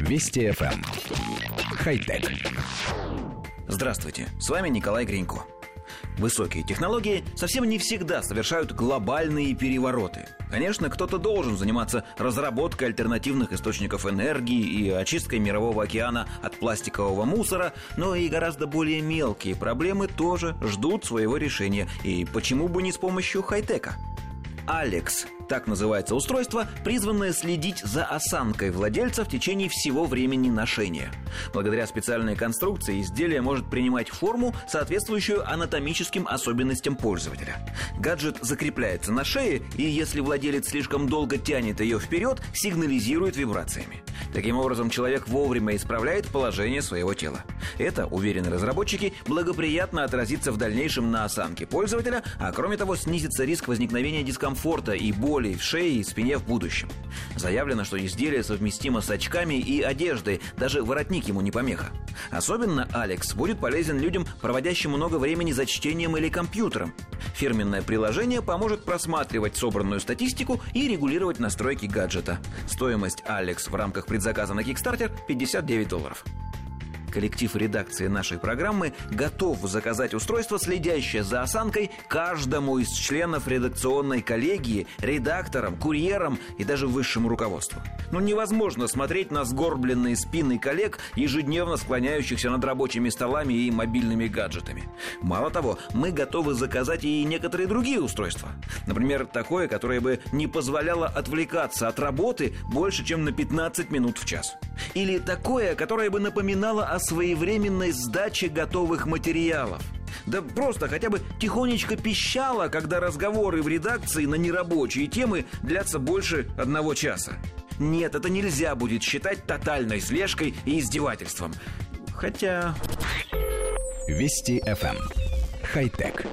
Вести FM. Эм. Хай-тек. Здравствуйте, с вами Николай Гринько. Высокие технологии совсем не всегда совершают глобальные перевороты. Конечно, кто-то должен заниматься разработкой альтернативных источников энергии и очисткой мирового океана от пластикового мусора, но и гораздо более мелкие проблемы тоже ждут своего решения. И почему бы не с помощью хай-тека? Алекс так называется устройство, призванное следить за осанкой владельца в течение всего времени ношения. Благодаря специальной конструкции изделие может принимать форму, соответствующую анатомическим особенностям пользователя. Гаджет закрепляется на шее, и если владелец слишком долго тянет ее вперед, сигнализирует вибрациями. Таким образом, человек вовремя исправляет положение своего тела. Это, уверены разработчики, благоприятно отразится в дальнейшем на осанке пользователя, а кроме того снизится риск возникновения дискомфорта и боли в шее и спине в будущем. Заявлено, что изделие совместимо с очками и одеждой, даже воротник ему не помеха. Особенно Алекс будет полезен людям, проводящим много времени за чтением или компьютером. Фирменное приложение поможет просматривать собранную статистику и регулировать настройки гаджета. Стоимость Алекс в рамках предзаказа на Kickstarter 59 долларов. Коллектив редакции нашей программы готов заказать устройство, следящее за осанкой каждому из членов редакционной коллегии, редакторам, курьерам и даже высшему руководству. Но невозможно смотреть на сгорбленные спины коллег, ежедневно склоняющихся над рабочими столами и мобильными гаджетами. Мало того, мы готовы заказать и некоторые другие устройства. Например, такое, которое бы не позволяло отвлекаться от работы больше, чем на 15 минут в час. Или такое, которое бы напоминало о своевременной сдаче готовых материалов. Да просто хотя бы тихонечко пищало, когда разговоры в редакции на нерабочие темы длятся больше одного часа. Нет, это нельзя будет считать тотальной слежкой и издевательством. Хотя... Вести FM. Эм. Хай-тек.